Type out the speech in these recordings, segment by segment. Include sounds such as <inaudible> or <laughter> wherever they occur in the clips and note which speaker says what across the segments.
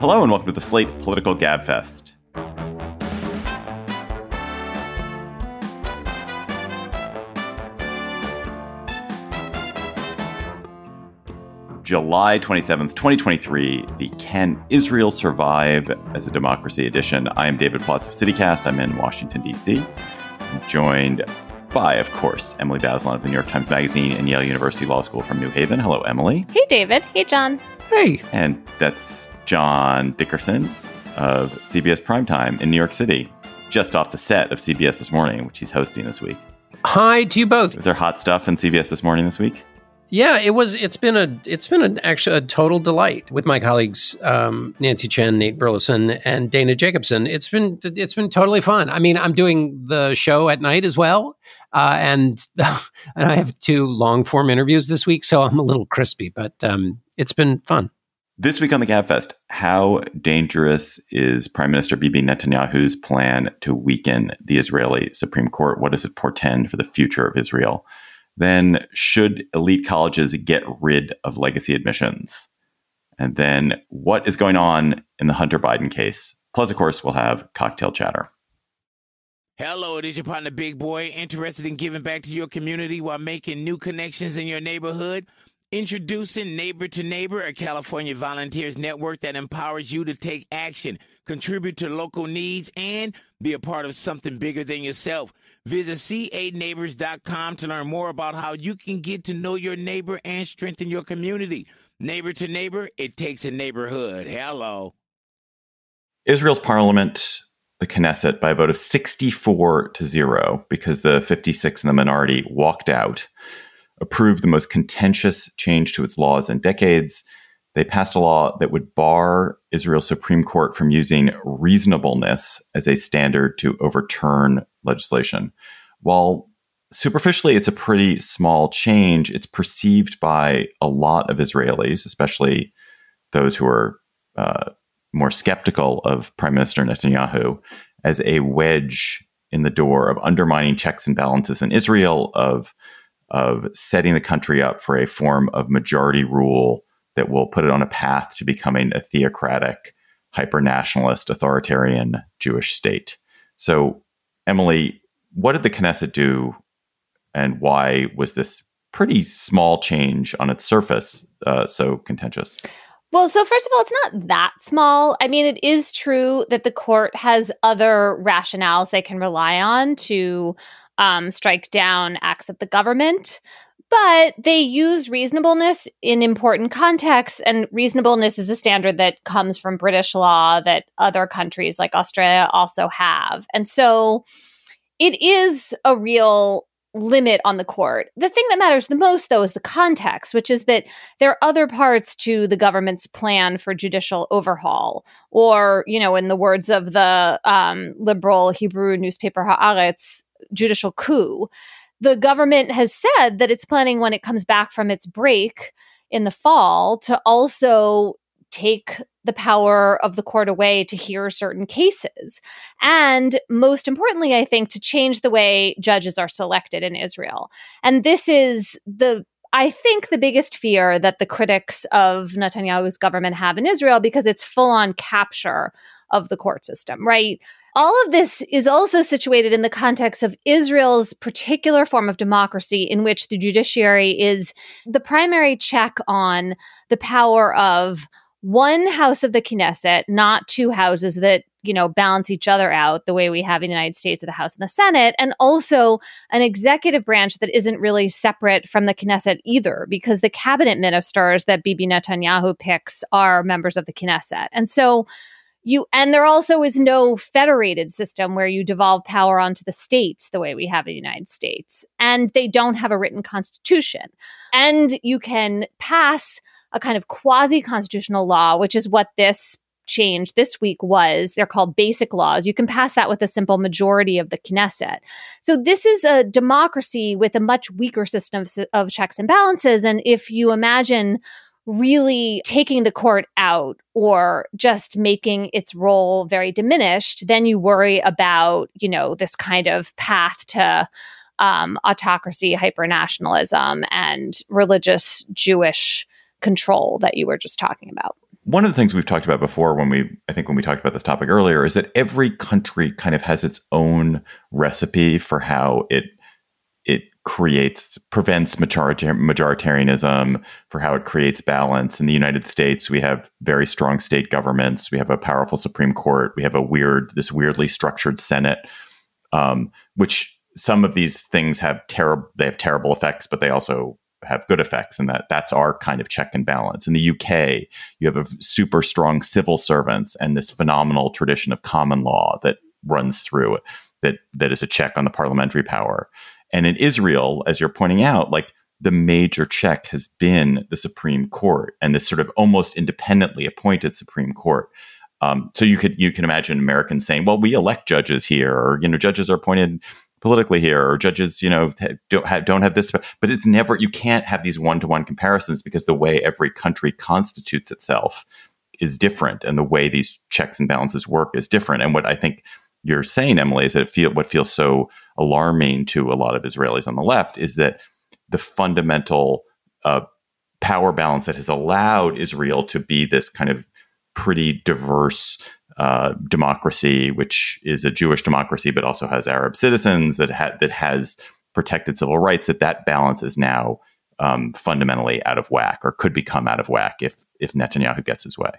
Speaker 1: Hello and welcome to the Slate Political Gabfest. July 27th, 2023, the Can Israel Survive as a Democracy edition. I am David Plotz of CityCast. I'm in Washington, D.C. I'm joined by, of course, Emily Bazelon of the New York Times Magazine and Yale University Law School from New Haven. Hello, Emily.
Speaker 2: Hey, David. Hey, John.
Speaker 3: Hey.
Speaker 1: And that's John Dickerson of CBS Primetime in New York City, just off the set of CBS This Morning, which he's hosting this week.
Speaker 3: Hi to you both.
Speaker 1: Is there hot stuff in CBS This Morning this week?
Speaker 3: Yeah, it was. It's been a. It's been an actually a total delight with my colleagues um, Nancy Chen, Nate Burleson, and Dana Jacobson. It's been. It's been totally fun. I mean, I'm doing the show at night as well, uh, and <laughs> and I have two long form interviews this week, so I'm a little crispy, but um, it's been fun.
Speaker 1: This week on the Gabfest, how dangerous is Prime Minister Bibi Netanyahu's plan to weaken the Israeli Supreme Court? What does it portend for the future of Israel? Then, should elite colleges get rid of legacy admissions? And then, what is going on in the Hunter Biden case? Plus, of course, we'll have cocktail chatter.
Speaker 4: Hello, it is your partner, Big Boy, interested in giving back to your community while making new connections in your neighborhood. Introducing Neighbor to Neighbor, a California volunteers network that empowers you to take action, contribute to local needs, and be a part of something bigger than yourself. Visit c8neighbors.com to learn more about how you can get to know your neighbor and strengthen your community. Neighbor to neighbor, it takes a neighborhood. Hello.
Speaker 1: Israel's parliament, the Knesset, by a vote of 64 to 0, because the 56 in the minority walked out, approved the most contentious change to its laws in decades. They passed a law that would bar Israel's Supreme Court from using reasonableness as a standard to overturn legislation. While superficially it's a pretty small change, it's perceived by a lot of Israelis, especially those who are uh, more skeptical of Prime Minister Netanyahu, as a wedge in the door of undermining checks and balances in Israel, of of setting the country up for a form of majority rule that will put it on a path to becoming a theocratic, hyper nationalist, authoritarian Jewish state. So, Emily, what did the Knesset do, and why was this pretty small change on its surface uh, so contentious?
Speaker 2: Well, so first of all, it's not that small. I mean, it is true that the court has other rationales they can rely on to um, strike down acts of the government. But they use reasonableness in important contexts, and reasonableness is a standard that comes from British law that other countries like Australia also have. And so it is a real limit on the court. The thing that matters the most, though, is the context, which is that there are other parts to the government's plan for judicial overhaul, or, you know, in the words of the um, liberal Hebrew newspaper Haaretz, judicial coup. The government has said that it's planning when it comes back from its break in the fall to also take the power of the court away to hear certain cases. And most importantly, I think to change the way judges are selected in Israel. And this is the I think the biggest fear that the critics of Netanyahu's government have in Israel because it's full on capture of the court system, right? All of this is also situated in the context of Israel's particular form of democracy, in which the judiciary is the primary check on the power of one house of the Knesset, not two houses that, you know, balance each other out the way we have in the United States of the House and the Senate, and also an executive branch that isn't really separate from the Knesset either, because the cabinet ministers that Bibi Netanyahu picks are members of the Knesset. And so you and there also is no federated system where you devolve power onto the states the way we have in the United States. And they don't have a written constitution. And you can pass a kind of quasi constitutional law, which is what this change this week was. They're called basic laws. You can pass that with a simple majority of the Knesset. So this is a democracy with a much weaker system of checks and balances. And if you imagine really taking the court out or just making its role very diminished, then you worry about, you know, this kind of path to um, autocracy, hypernationalism, and religious Jewish control that you were just talking about.
Speaker 1: one of the things we've talked about before when we i think when we talked about this topic earlier is that every country kind of has its own recipe for how it creates prevents majoritarianism for how it creates balance. In the united states we have very strong state governments. We have a powerful supreme court. We have a weird this weirdly structured senate um, which some of these things have terrible they have terrible effects but they also have good effects and that that's our kind of check and balance. In the UK you have a super strong civil servants and this phenomenal tradition of common law that runs through that that is a check on the parliamentary power and in Israel as you're pointing out like the major check has been the Supreme Court and this sort of almost independently appointed Supreme Court. Um, so you could you can imagine Americans saying, "Well, we elect judges here, or you know, judges are appointed politically here or judges you know don't have don't have this. But it's never you can't have these one-to-one comparisons because the way every country constitutes itself is different and the way these checks and balances work is different. And what i think you're saying emily is that feel what feels so alarming to a lot of israelis on the left is that the fundamental uh, power balance that has allowed israel to be this kind of pretty diverse uh, democracy, which is a Jewish democracy, but also has Arab citizens that ha- that has protected civil rights. That that balance is now um, fundamentally out of whack, or could become out of whack if if Netanyahu gets his way.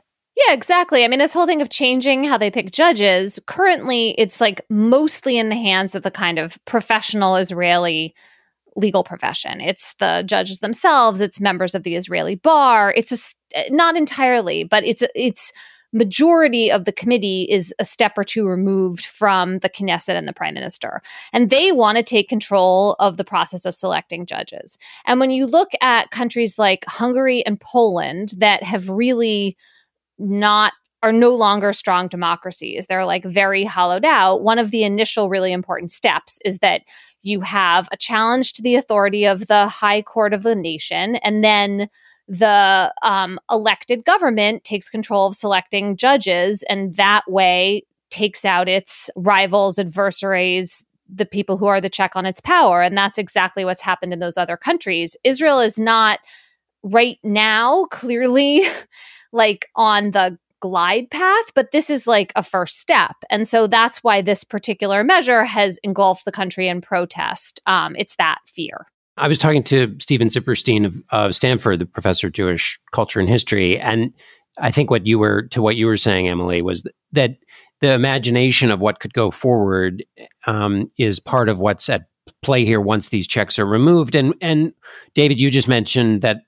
Speaker 2: Yeah, exactly. I mean, this whole thing of changing how they pick judges, currently it's like mostly in the hands of the kind of professional Israeli legal profession. It's the judges themselves, it's members of the Israeli bar. It's a, eh, not entirely, but it's it's majority of the committee is a step or two removed from the Knesset and the prime minister. And they want to take control of the process of selecting judges. And when you look at countries like Hungary and Poland that have really not are no longer strong democracies. They're like very hollowed out. One of the initial really important steps is that you have a challenge to the authority of the high court of the nation, and then the um, elected government takes control of selecting judges and that way takes out its rivals, adversaries, the people who are the check on its power. And that's exactly what's happened in those other countries. Israel is not right now clearly <laughs> like on the glide path, but this is like a first step. And so that's why this particular measure has engulfed the country in protest. Um, it's that fear.
Speaker 3: I was talking to Steven Zipperstein of, of Stanford, the professor of Jewish culture and history, and I think what you were to what you were saying, Emily, was that the imagination of what could go forward um, is part of what's at play here once these checks are removed. And and David, you just mentioned that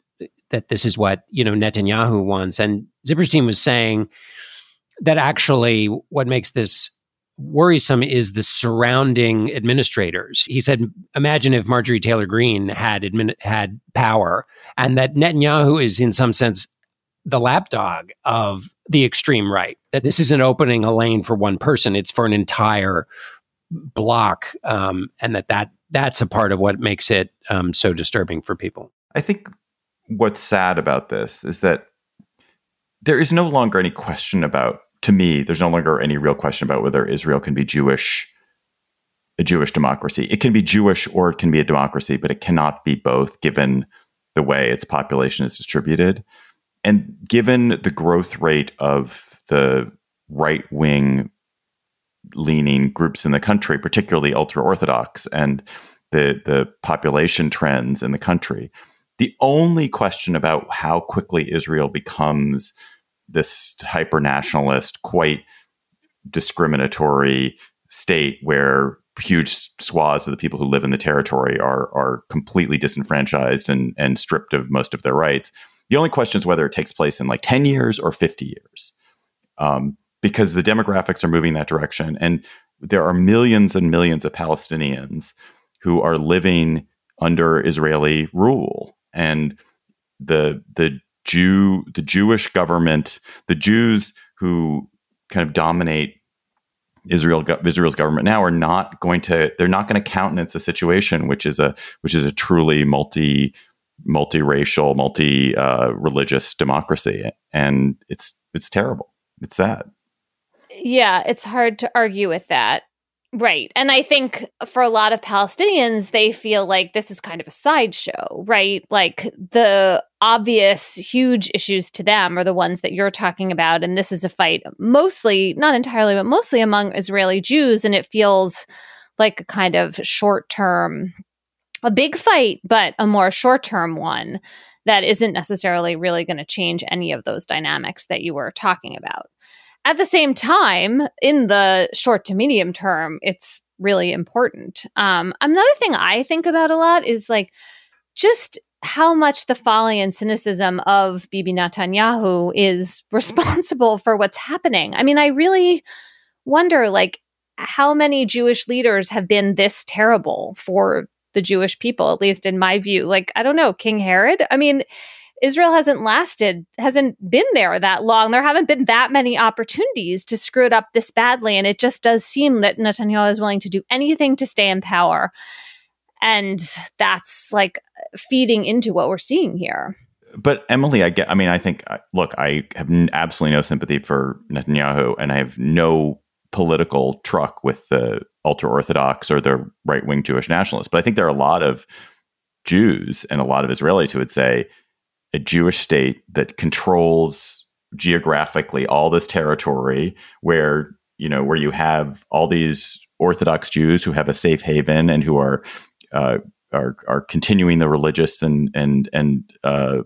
Speaker 3: that this is what you know Netanyahu wants, and Zipperstein was saying that actually what makes this worrisome is the surrounding administrators. He said, imagine if Marjorie Taylor Greene had admin- had power, and that Netanyahu is in some sense the lapdog of the extreme right. That this isn't opening a lane for one person; it's for an entire block, um, and that that that's a part of what makes it um, so disturbing for people.
Speaker 1: I think what's sad about this is that there is no longer any question about to me, there's no longer any real question about whether Israel can be Jewish, a Jewish democracy. It can be Jewish or it can be a democracy, but it cannot be both given the way its population is distributed. And given the growth rate of the right wing leaning groups in the country, particularly ultra Orthodox, and the, the population trends in the country, the only question about how quickly Israel becomes this hyper nationalist, quite discriminatory state where huge swaths of the people who live in the territory are are completely disenfranchised and and stripped of most of their rights. The only question is whether it takes place in like ten years or fifty years, um, because the demographics are moving that direction, and there are millions and millions of Palestinians who are living under Israeli rule, and the the Jew, the Jewish government, the Jews who kind of dominate Israel, Israel's government now are not going to. They're not going to countenance a situation which is a which is a truly multi multiracial, multi uh, religious democracy, and it's it's terrible. It's sad.
Speaker 2: Yeah, it's hard to argue with that. Right. And I think for a lot of Palestinians, they feel like this is kind of a sideshow, right? Like the obvious huge issues to them are the ones that you're talking about. And this is a fight mostly, not entirely, but mostly among Israeli Jews. And it feels like a kind of short term, a big fight, but a more short term one that isn't necessarily really going to change any of those dynamics that you were talking about. At the same time, in the short to medium term, it's really important. Um, another thing I think about a lot is like just how much the folly and cynicism of Bibi Netanyahu is <laughs> responsible for what's happening. I mean, I really wonder like how many Jewish leaders have been this terrible for the Jewish people, at least in my view. Like, I don't know, King Herod? I mean, Israel hasn't lasted, hasn't been there that long. There haven't been that many opportunities to screw it up this badly. And it just does seem that Netanyahu is willing to do anything to stay in power. And that's like feeding into what we're seeing here.
Speaker 1: But Emily, I get, I mean, I think, uh, look, I have absolutely no sympathy for Netanyahu and I have no political truck with the ultra Orthodox or the right wing Jewish nationalists. But I think there are a lot of Jews and a lot of Israelis who would say, a Jewish state that controls geographically all this territory where you know where you have all these Orthodox Jews who have a safe haven and who are uh, are are continuing the religious and and and uh,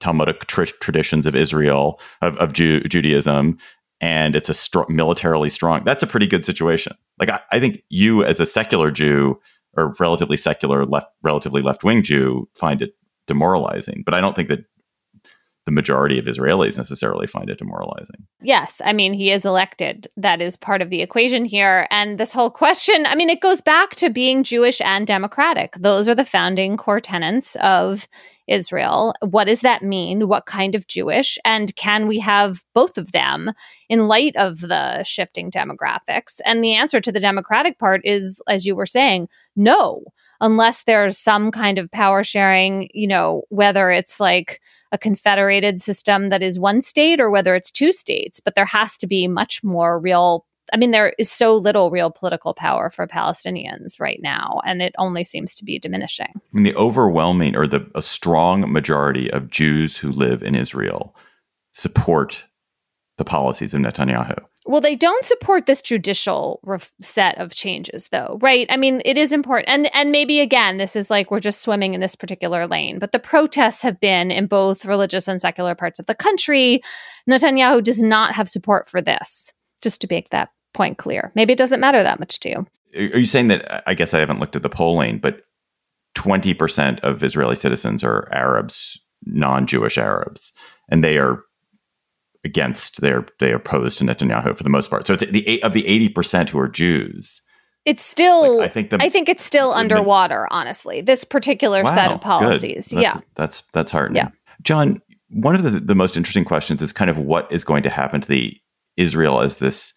Speaker 1: Talmudic tr- traditions of Israel of, of Jew- Judaism, and it's a str- militarily strong. That's a pretty good situation. Like I, I think you as a secular Jew or relatively secular left relatively left wing Jew find it demoralizing. But I don't think that the majority of Israelis necessarily find it demoralizing.
Speaker 2: Yes. I mean, he is elected. That is part of the equation here. And this whole question, I mean, it goes back to being Jewish and democratic. Those are the founding core tenets of Israel. What does that mean? What kind of Jewish? And can we have both of them in light of the shifting demographics? And the answer to the democratic part is, as you were saying, no, unless there's some kind of power sharing, you know, whether it's like a confederated system that is one state or whether it's two states. But there has to be much more real I mean, there is so little real political power for Palestinians right now, and it only seems to be diminishing.
Speaker 1: I mean, the overwhelming or the a strong majority of Jews who live in Israel support the policies of Netanyahu.
Speaker 2: Well, they don't support this judicial ref- set of changes, though, right? I mean, it is important, and and maybe again, this is like we're just swimming in this particular lane. But the protests have been in both religious and secular parts of the country. Netanyahu does not have support for this. Just to make that point clear. Maybe it doesn't matter that much to you.
Speaker 1: Are you saying that? I guess I haven't looked at the polling, but 20% of Israeli citizens are Arabs, non Jewish Arabs, and they are against, they're, they opposed to Netanyahu for the most part. So it's the of the 80% who are Jews.
Speaker 2: It's still, like, I think, the, I think it's still underwater, honestly, this particular wow, set of policies.
Speaker 1: That's,
Speaker 2: yeah.
Speaker 1: That's, that's heartening. Yeah. John, one of the, the most interesting questions is kind of what is going to happen to the Israel as this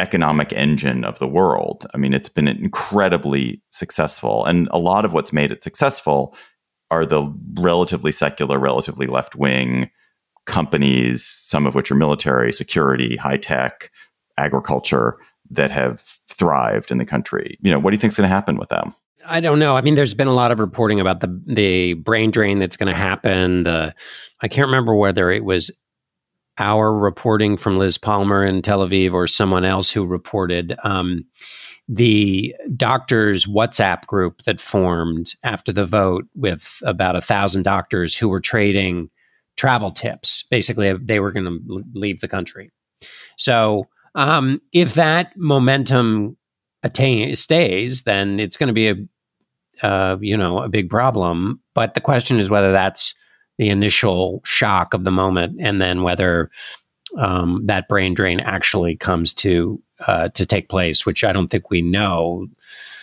Speaker 1: economic engine of the world. I mean, it's been incredibly successful. And a lot of what's made it successful are the relatively secular, relatively left wing companies, some of which are military, security, high tech, agriculture that have thrived in the country. You know, what do you think is going to happen with them?
Speaker 3: I don't know. I mean, there's been a lot of reporting about the the brain drain that's going to happen. The I can't remember whether it was our reporting from Liz Palmer in Tel Aviv or someone else who reported um, the doctors' WhatsApp group that formed after the vote with about a thousand doctors who were trading travel tips. Basically, they were going to leave the country. So, um, if that momentum attain stays, then it's going to be a uh, you know a big problem. But the question is whether that's the initial shock of the moment, and then whether um, that brain drain actually comes to uh, to take place, which I don't think we know.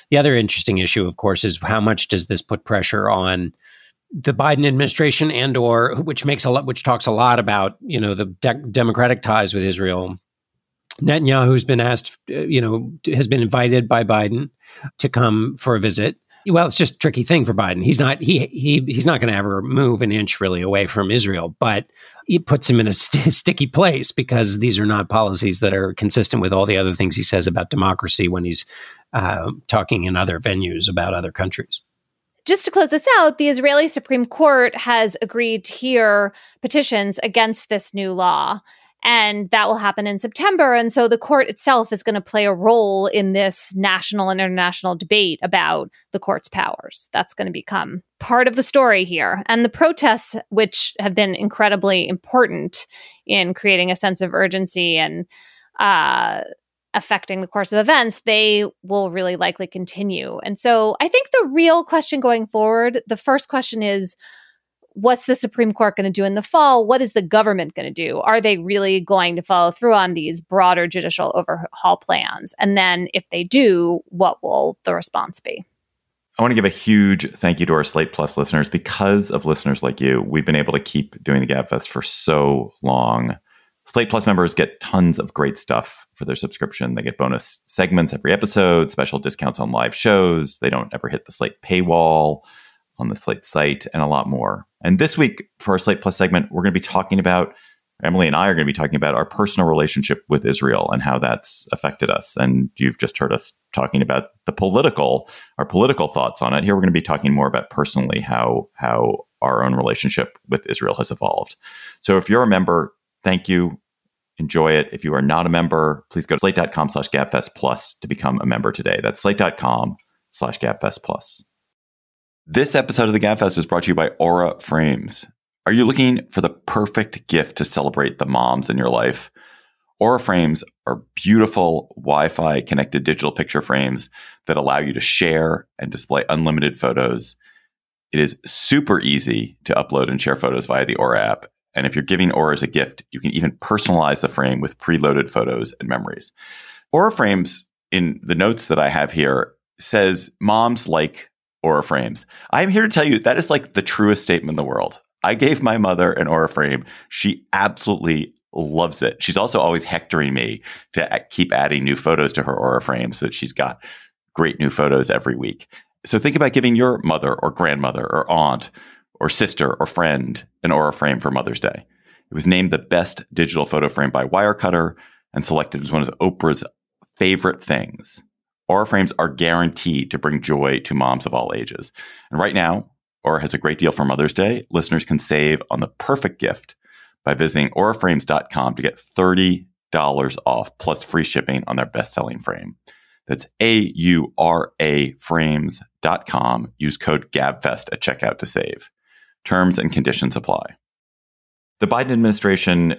Speaker 3: The other interesting issue, of course, is how much does this put pressure on the Biden administration, and or which makes a lot, which talks a lot about you know the de- democratic ties with Israel. Netanyahu's been asked, uh, you know, has been invited by Biden to come for a visit. Well, it's just a tricky thing for Biden. He's not he he he's not going to ever move an inch really away from Israel, but it puts him in a st- <laughs> sticky place because these are not policies that are consistent with all the other things he says about democracy when he's uh, talking in other venues about other countries.
Speaker 2: Just to close this out, the Israeli Supreme Court has agreed to hear petitions against this new law. And that will happen in September. And so the court itself is going to play a role in this national and international debate about the court's powers. That's going to become part of the story here. And the protests, which have been incredibly important in creating a sense of urgency and uh, affecting the course of events, they will really likely continue. And so I think the real question going forward, the first question is what's the Supreme Court going to do in the fall? What is the government going to do? Are they really going to follow through on these broader judicial overhaul plans? And then if they do, what will the response be?
Speaker 1: I want to give a huge thank you to our Slate Plus listeners. Because of listeners like you, we've been able to keep doing the GabFest for so long. Slate Plus members get tons of great stuff for their subscription. They get bonus segments every episode, special discounts on live shows. They don't ever hit the Slate paywall on the Slate site, and a lot more. And this week, for our Slate Plus segment, we're going to be talking about Emily and I are going to be talking about our personal relationship with Israel and how that's affected us. And you've just heard us talking about the political, our political thoughts on it. Here we're going to be talking more about personally how how our own relationship with Israel has evolved. So if you're a member, thank you. Enjoy it. If you are not a member, please go to slate.com slash gabfest plus to become a member today. That's slate.com slash gabfest plus. This episode of the Gabfest is brought to you by Aura Frames. Are you looking for the perfect gift to celebrate the moms in your life? Aura Frames are beautiful Wi Fi connected digital picture frames that allow you to share and display unlimited photos. It is super easy to upload and share photos via the Aura app. And if you're giving Aura as a gift, you can even personalize the frame with preloaded photos and memories. Aura Frames, in the notes that I have here, says moms like Aura frames. I'm here to tell you that is like the truest statement in the world. I gave my mother an Aura frame. She absolutely loves it. She's also always hectoring me to keep adding new photos to her Aura frame so that she's got great new photos every week. So think about giving your mother or grandmother or aunt or sister or friend an Aura frame for Mother's Day. It was named the best digital photo frame by Wirecutter and selected as one of Oprah's favorite things. Aura frames are guaranteed to bring joy to moms of all ages. And right now, Aura has a great deal for Mother's Day. Listeners can save on the perfect gift by visiting auraframes.com to get $30 off plus free shipping on their best selling frame. That's A U R A frames.com. Use code GABFEST at checkout to save. Terms and conditions apply. The Biden administration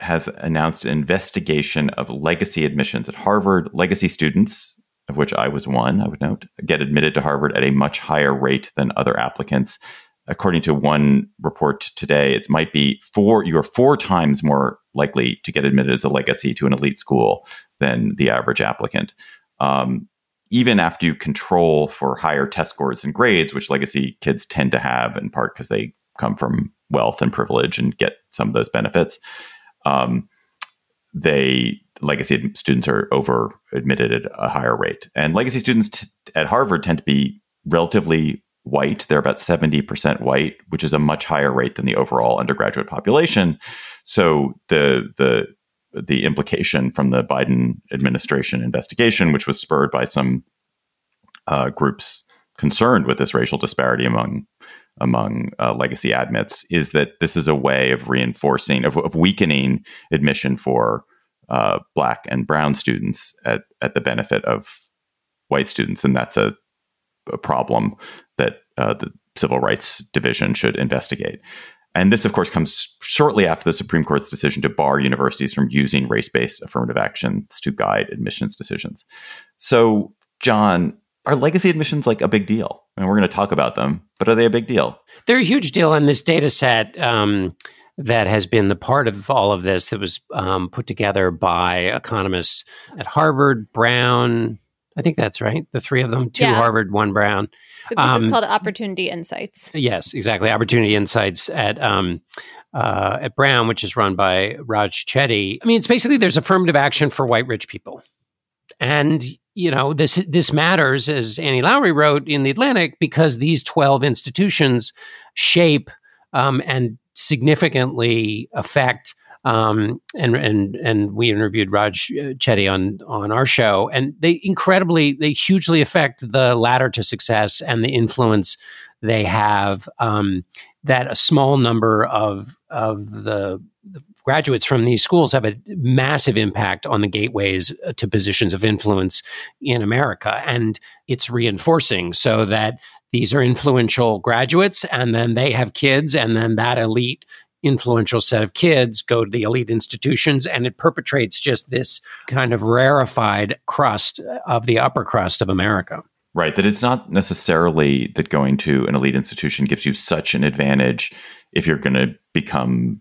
Speaker 1: has announced an investigation of legacy admissions at Harvard. Legacy students of which I was one, I would note, get admitted to Harvard at a much higher rate than other applicants. According to one report today, it might be four, you are four times more likely to get admitted as a legacy to an elite school than the average applicant. Um, even after you control for higher test scores and grades, which legacy kids tend to have in part because they come from wealth and privilege and get some of those benefits, um, they legacy students are over admitted at a higher rate. And legacy students t- at Harvard tend to be relatively white. They're about 70% white, which is a much higher rate than the overall undergraduate population. So the the the implication from the Biden administration investigation, which was spurred by some uh, groups concerned with this racial disparity among among uh, legacy admits, is that this is a way of reinforcing of, of weakening admission for uh, black and brown students at, at the benefit of white students. And that's a, a problem that uh, the Civil Rights Division should investigate. And this, of course, comes shortly after the Supreme Court's decision to bar universities from using race based affirmative actions to guide admissions decisions. So, John, are legacy admissions like a big deal? I mean, we're going to talk about them, but are they a big deal?
Speaker 3: They're a huge deal. And this data set, um, that has been the part of all of this that was um, put together by economists at Harvard, Brown. I think that's right. The three of them, two yeah. Harvard, one Brown.
Speaker 2: The book um, is called Opportunity Insights.
Speaker 3: Yes, exactly. Opportunity Insights at um, uh, at Brown, which is run by Raj Chetty. I mean, it's basically there's affirmative action for white rich people, and you know this this matters, as Annie Lowrey wrote in the Atlantic, because these twelve institutions shape um, and significantly affect Um, and and and we interviewed Raj uh, Chetty on on our show, and they incredibly they hugely affect the ladder to success and the influence they have. Um, that a small number of of the, graduates from these schools have a massive impact on the gateways uh, to positions of influence in America, and it's reinforcing so that these are influential graduates, and then they have kids, and then that elite influential set of kids go to the elite institutions and it perpetrates just this kind of rarefied crust of the upper crust of America.
Speaker 1: Right. That it's not necessarily that going to an elite institution gives you such an advantage if you're going to become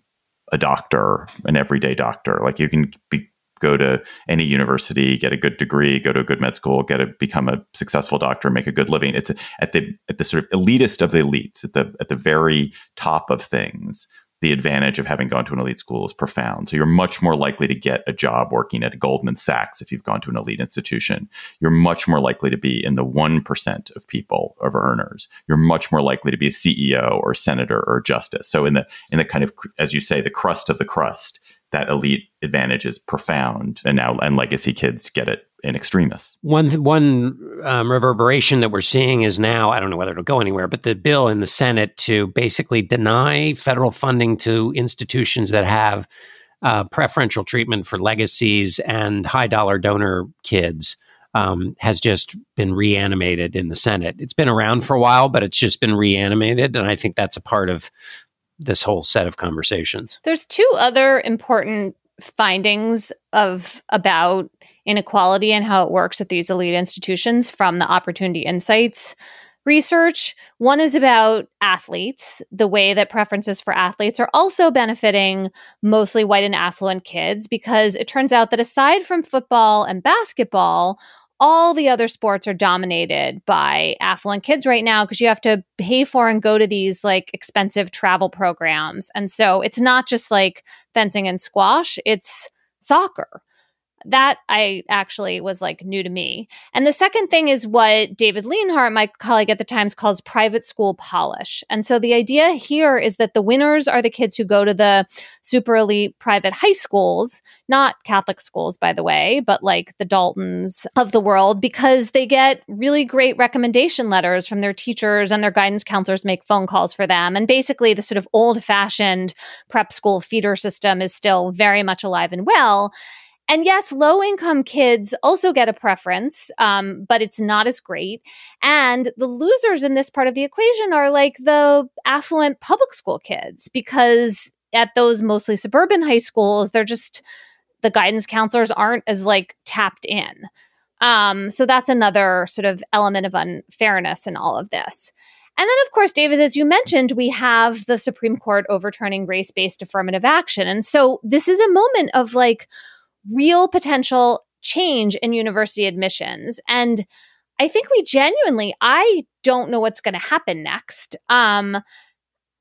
Speaker 1: a doctor, an everyday doctor. Like you can be, go to any university, get a good degree, go to a good med school, get a become a successful doctor, make a good living. It's at the at the sort of elitist of the elites, at the at the very top of things the advantage of having gone to an elite school is profound. So you're much more likely to get a job working at Goldman Sachs if you've gone to an elite institution. You're much more likely to be in the 1% of people of earners. You're much more likely to be a CEO or senator or justice. So in the in the kind of as you say the crust of the crust, that elite advantage is profound and now and legacy kids get it in extremis.
Speaker 3: One one um, reverberation that we're seeing is now I don't know whether it'll go anywhere, but the bill in the Senate to basically deny federal funding to institutions that have uh, preferential treatment for legacies and high dollar donor kids. Um, has just been reanimated in the Senate. It's been around for a while, but it's just been reanimated. And I think that's a part of this whole set of conversations.
Speaker 2: There's two other important findings of about inequality and how it works at these elite institutions from the opportunity insights research one is about athletes the way that preferences for athletes are also benefiting mostly white and affluent kids because it turns out that aside from football and basketball all the other sports are dominated by affluent kids right now because you have to pay for and go to these like expensive travel programs. And so it's not just like fencing and squash, it's soccer that I actually was like new to me. And the second thing is what David Leonhardt, my colleague at the Times, calls private school polish. And so the idea here is that the winners are the kids who go to the super elite private high schools, not Catholic schools, by the way, but like the Daltons of the world, because they get really great recommendation letters from their teachers and their guidance counselors make phone calls for them. And basically, the sort of old fashioned prep school feeder system is still very much alive and well. And yes, low income kids also get a preference, um, but it's not as great. And the losers in this part of the equation are like the affluent public school kids, because at those mostly suburban high schools, they're just the guidance counselors aren't as like tapped in. Um, so that's another sort of element of unfairness in all of this. And then, of course, David, as you mentioned, we have the Supreme Court overturning race based affirmative action. And so this is a moment of like, real potential change in university admissions. And I think we genuinely, I don't know what's going to happen next. Um,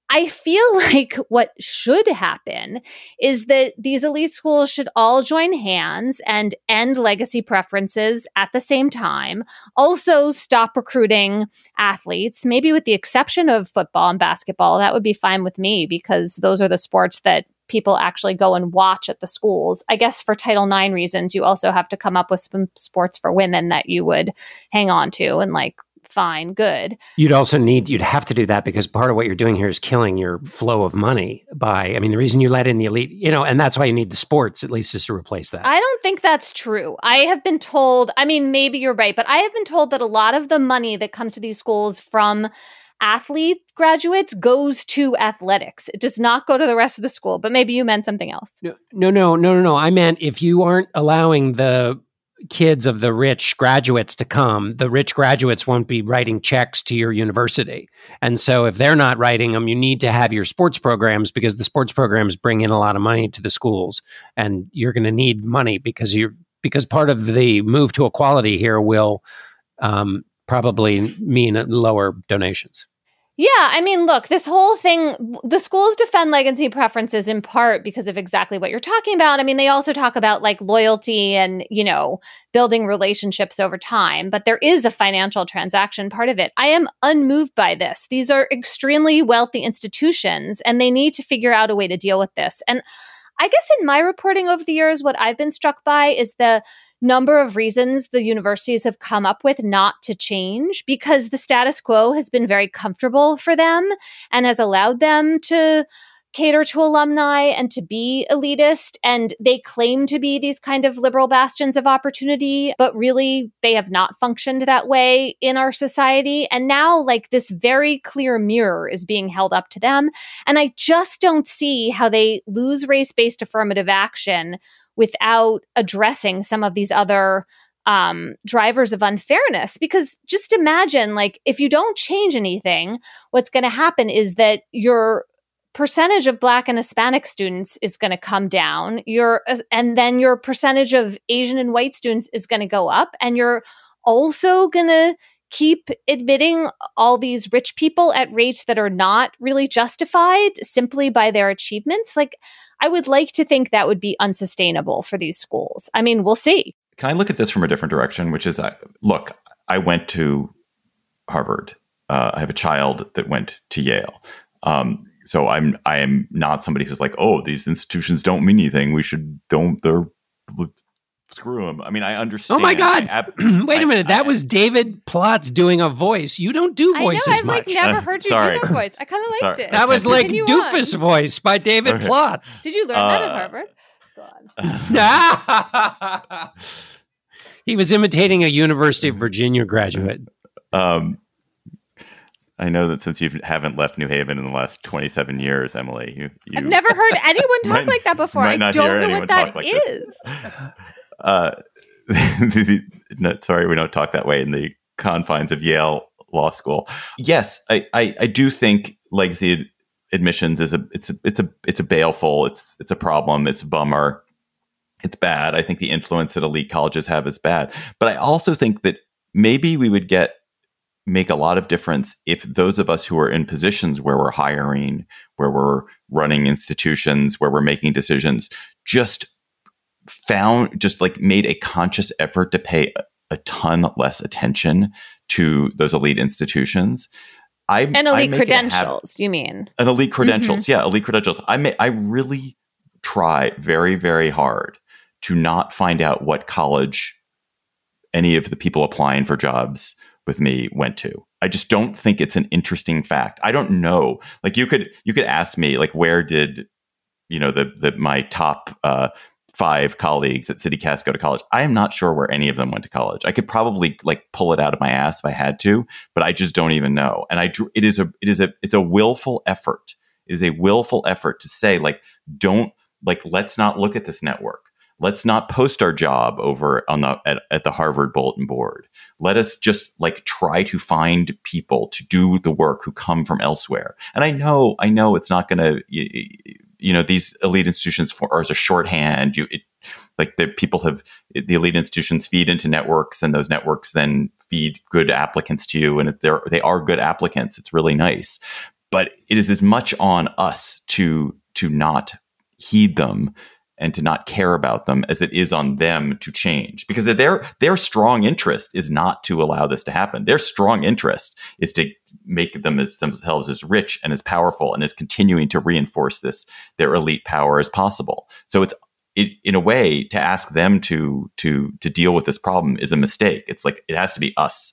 Speaker 2: I feel <laughs> like what should happen is that these elite schools should all join hands and end legacy preferences at the same time. Also, stop recruiting athletes, maybe with the exception of football and basketball. That would be fine with me because those are the sports that people actually go and watch at the schools. I guess for Title IX reasons, you also have to come up with some sports for women that you would hang on to and like fine, good.
Speaker 3: You'd also need, you'd have to do that because part of what you're doing here is killing your flow of money by, I mean, the reason you let in the elite, you know, and that's why you need the sports at least is to replace that.
Speaker 2: I don't think that's true. I have been told, I mean, maybe you're right, but I have been told that a lot of the money that comes to these schools from athlete graduates goes to athletics. It does not go to the rest of the school, but maybe you meant something else.
Speaker 3: No, no, no, no, no. I meant if you aren't allowing the kids of the rich graduates to come, the rich graduates won't be writing checks to your university. And so if they're not writing them, you need to have your sports programs because the sports programs bring in a lot of money to the schools and you're going to need money because you're because part of the move to equality here will um, probably mean lower donations.
Speaker 2: Yeah, I mean, look, this whole thing, the schools defend legacy preferences in part because of exactly what you're talking about. I mean, they also talk about like loyalty and, you know, building relationships over time, but there is a financial transaction part of it. I am unmoved by this. These are extremely wealthy institutions and they need to figure out a way to deal with this. And I guess in my reporting over the years, what I've been struck by is the number of reasons the universities have come up with not to change because the status quo has been very comfortable for them and has allowed them to cater to alumni and to be elitist. And they claim to be these kind of liberal bastions of opportunity, but really they have not functioned that way in our society. And now, like, this very clear mirror is being held up to them. And I just don't see how they lose race based affirmative action without addressing some of these other um, drivers of unfairness. Because just imagine, like, if you don't change anything, what's going to happen is that your percentage of black and hispanic students is going to come down. Your and then your percentage of asian and white students is going to go up. And you're also going to keep admitting all these rich people at rates that are not really justified simply by their achievements. Like i would like to think that would be unsustainable for these schools. I mean we'll see.
Speaker 1: Can i look at this from a different direction which is uh, look i went to harvard. Uh, i have a child that went to yale. Um, so I'm I am not somebody who's like, oh, these institutions don't mean anything. We should don't they're screw them. I mean, I understand.
Speaker 3: Oh my god! Ab- <clears throat> Wait a minute, I, that I, was David Plotz doing a voice. You don't do voices
Speaker 2: I know, I've
Speaker 3: much.
Speaker 2: like never <laughs> heard you
Speaker 1: Sorry.
Speaker 2: do that voice. I kind of liked
Speaker 1: Sorry.
Speaker 2: it.
Speaker 3: That was like Doofus on. voice by David okay. Plotz.
Speaker 2: Did you learn uh, that at
Speaker 3: Harvard? <laughs> <laughs> he was imitating a University of Virginia graduate. Um,
Speaker 1: I know that since you haven't left New Haven in the last 27 years, Emily, you, you
Speaker 2: I've never heard anyone talk might, like that before. I don't know what that like is. <laughs>
Speaker 1: Uh, <laughs> no, sorry, we don't talk that way in the confines of Yale Law School. Yes, I, I, I do think legacy admissions is a it's a it's a it's a baleful. It's it's a problem. It's a bummer. It's bad. I think the influence that elite colleges have is bad. But I also think that maybe we would get make a lot of difference if those of us who are in positions where we're hiring, where we're running institutions, where we're making decisions, just found, just like made a conscious effort to pay a, a ton less attention to those elite institutions. I
Speaker 2: and elite I credentials. you mean
Speaker 1: an elite credentials? Mm-hmm. Yeah, elite credentials. I may, I really try very very hard to not find out what college any of the people applying for jobs with me went to. I just don't think it's an interesting fact. I don't know. Like you could you could ask me like where did you know the the my top uh, five colleagues at CityCast go to college? I am not sure where any of them went to college. I could probably like pull it out of my ass if I had to, but I just don't even know. And I it is a it is a it's a willful effort. It is a willful effort to say like don't like let's not look at this network let's not post our job over on the at, at, the harvard bulletin board. Let us just like try to find people to do the work who come from elsewhere. And i know i know it's not going to you, you, know these elite institutions for, are as a shorthand. You it, like the people have the elite institutions feed into networks and those networks then feed good applicants to you and if they're they are good applicants. It's really nice. But it is as much on us to to not heed them and to not care about them as it is on them to change. Because their their strong interest is not to allow this to happen. Their strong interest is to make them as themselves as rich and as powerful and as continuing to reinforce this their elite power as possible. So it's it, in a way to ask them to to to deal with this problem is a mistake. It's like it has to be us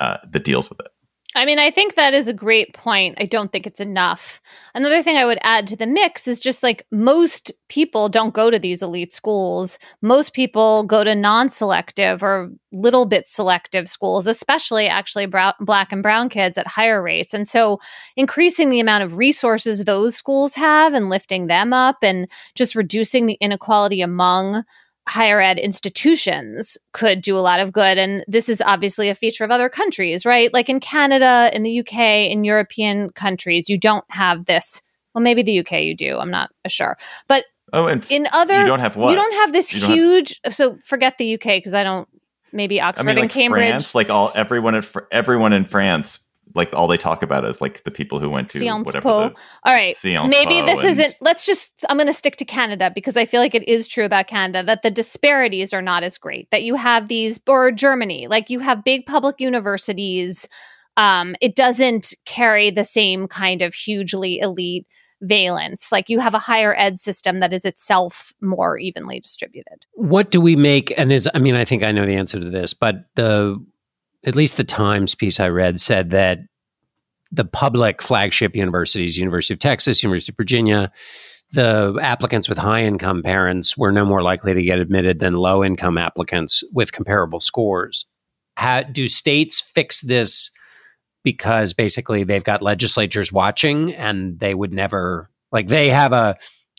Speaker 1: uh, that deals with it
Speaker 2: I mean, I think that is a great point. I don't think it's enough. Another thing I would add to the mix is just like most people don't go to these elite schools. Most people go to non selective or little bit selective schools, especially actually brown, black and brown kids at higher rates. And so increasing the amount of resources those schools have and lifting them up and just reducing the inequality among higher ed institutions could do a lot of good. And this is obviously a feature of other countries, right? Like in Canada, in the UK, in European countries, you don't have this. Well, maybe the UK you do. I'm not sure. But
Speaker 1: oh, and
Speaker 2: in other,
Speaker 1: you don't have what?
Speaker 2: You don't have this huge. Have, so forget the UK because I don't. Maybe Oxford I mean, like and Cambridge.
Speaker 1: France, like all everyone in everyone in France like all they talk about is like the people who went to Sciences whatever. Po.
Speaker 2: all right, Sciences maybe this and... isn't. Let's just. I'm going to stick to Canada because I feel like it is true about Canada that the disparities are not as great. That you have these, or Germany, like you have big public universities. Um, it doesn't carry the same kind of hugely elite valence. Like you have a higher ed system that is itself more evenly distributed.
Speaker 3: What do we make? And is I mean, I think I know the answer to this, but the at least the Times piece I read said that the public flagship universities, University of Texas, University of Virginia, the applicants with high income parents were no more likely to get admitted than low income applicants with comparable scores. How, do states fix this because basically they've got legislatures watching and they would never, like, they have a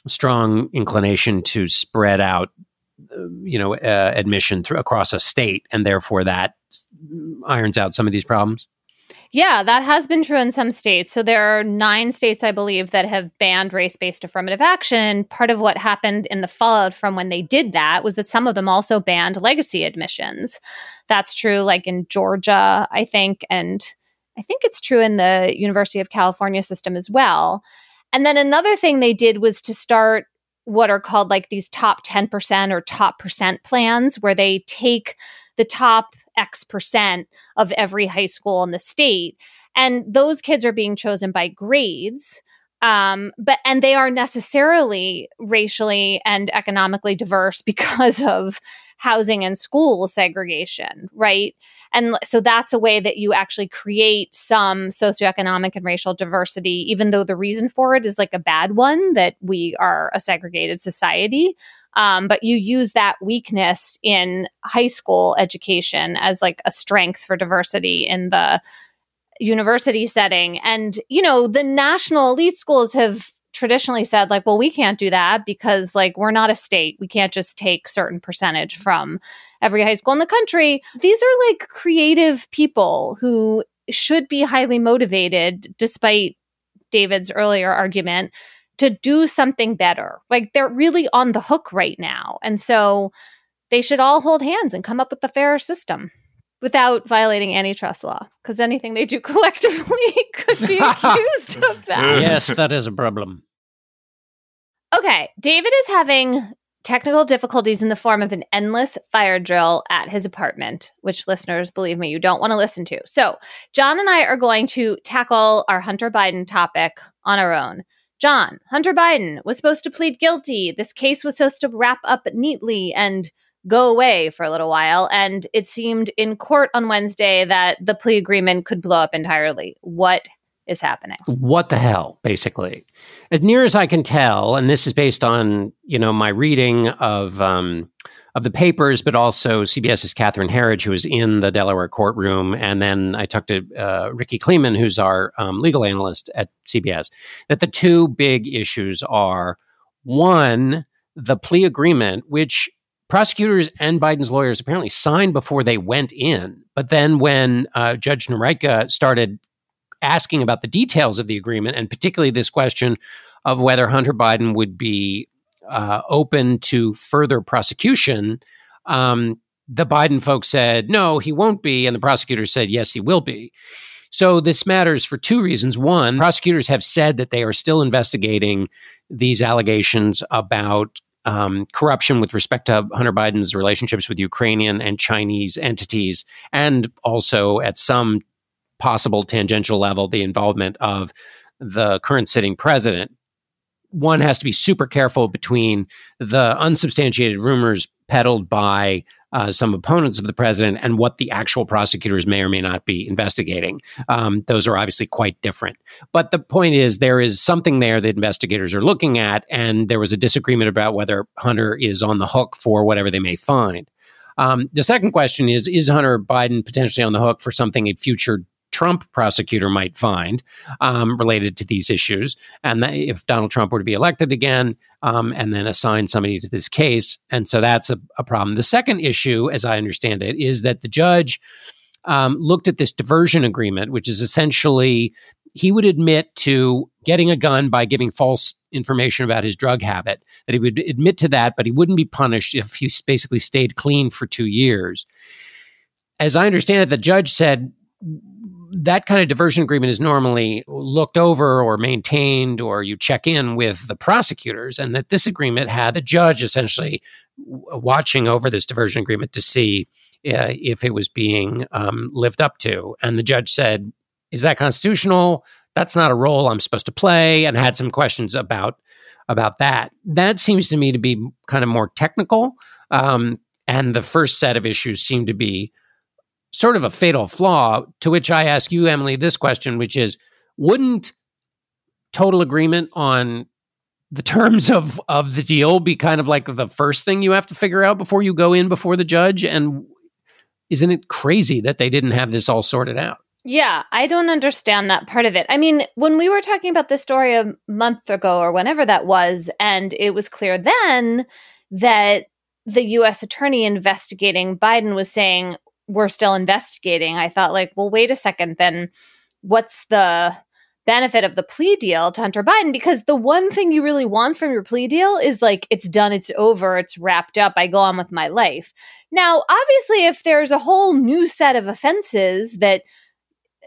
Speaker 3: strong inclination to spread out, you know, uh, admission across a state, and therefore that irons out some of these problems?
Speaker 2: Yeah, that has been true in some states. So there are nine states, I believe, that have banned race based affirmative action. Part of what happened in the fallout from when they did that was that some of them also banned legacy admissions. That's true, like in Georgia, I think, and I think it's true in the University of California system as well. And then another thing they did was to start what are called like these top 10% or top percent plans, where they take the top X percent of every high school in the state. And those kids are being chosen by grades. Um, but and they are necessarily racially and economically diverse <laughs> because of housing and school segregation, right? And so that's a way that you actually create some socioeconomic and racial diversity, even though the reason for it is like a bad one that we are a segregated society. Um, but you use that weakness in high school education as like a strength for diversity in the university setting. And, you know, the national elite schools have traditionally said like well we can't do that because like we're not a state we can't just take certain percentage from every high school in the country these are like creative people who should be highly motivated despite david's earlier argument to do something better. Like they're really on the hook right now. And so they should all hold hands and come up with a fairer system without violating antitrust law because anything they do <laughs> collectively could be <laughs> accused of that.
Speaker 3: Yes, that is a problem.
Speaker 2: Okay, David is having technical difficulties in the form of an endless fire drill at his apartment, which listeners, believe me, you don't want to listen to. So, John and I are going to tackle our Hunter Biden topic on our own. John, Hunter Biden was supposed to plead guilty. This case was supposed to wrap up neatly and go away for a little while. And it seemed in court on Wednesday that the plea agreement could blow up entirely. What is happening?
Speaker 3: What the hell, basically? As near as I can tell, and this is based on, you know, my reading of um, of the papers, but also CBS's Catherine Herridge, who was in the Delaware courtroom. And then I talked to uh, Rikki Klieman, who's our um, legal analyst at CBS, that the two big issues are one, the plea agreement, which prosecutors and Biden's lawyers apparently signed before they went in. But then when uh, Judge Noreika started asking about the details of the agreement, and particularly this question of whether Hunter Biden would be uh, open to further prosecution, um, the Biden folks said, no, he won't be. And the prosecutors said, yes, he will be. So this matters for two reasons. One, prosecutors have said that they are still investigating these allegations about um, corruption with respect to Hunter Biden's relationships with Ukrainian and Chinese entities, and also at some possible tangential level, the involvement of the current sitting president one has to be super careful between the unsubstantiated rumors peddled by uh, some opponents of the president and what the actual prosecutors may or may not be investigating. Um, those are obviously quite different. But the point is, there is something there that investigators are looking at, and there was a disagreement about whether Hunter is on the hook for whatever they may find. Um, the second question is Is Hunter Biden potentially on the hook for something a future Trump prosecutor might find um, related to these issues. And if Donald Trump were to be elected again um, and then assign somebody to this case. And so that's a, a, problem. The second issue, as I understand it, is that the judge um, looked at this diversion agreement, which is essentially he would admit to getting a gun by giving false information about his drug habit, that he would admit to that, but he wouldn't be punished if he basically stayed clean for two years. As I understand it, the judge said that kind of diversion agreement is normally looked over or maintained, or you check in with the prosecutors, and that this agreement had the judge essentially watching over this diversion agreement to see uh, if it was being um, lived up to. And the judge said, Is that constitutional? that's not a role I'm supposed to play, and had some questions about about that. That seems to me to be kind of more technical. Um, and the first set of issues seem to be sort of a fatal flaw. To which I ask you, Emily, this question, which is wouldn't total agreement on the terms of of the deal be kind of like the first thing you have to figure out before you go in before the judge and isn't it crazy that they didn't have this all sorted out
Speaker 2: yeah, I don't understand that part of it. I mean, when we were talking about this story a month ago or whenever that was, and it was clear then that the US attorney investigating Biden was saying, we're still investigating. I thought, like, well, wait a second, then what's the benefit of the plea deal to Hunter Biden because the one thing you really want from your plea deal is like it's done, it's over, it's wrapped up, I go on with my life. Now, obviously, if there's a whole new set of offenses that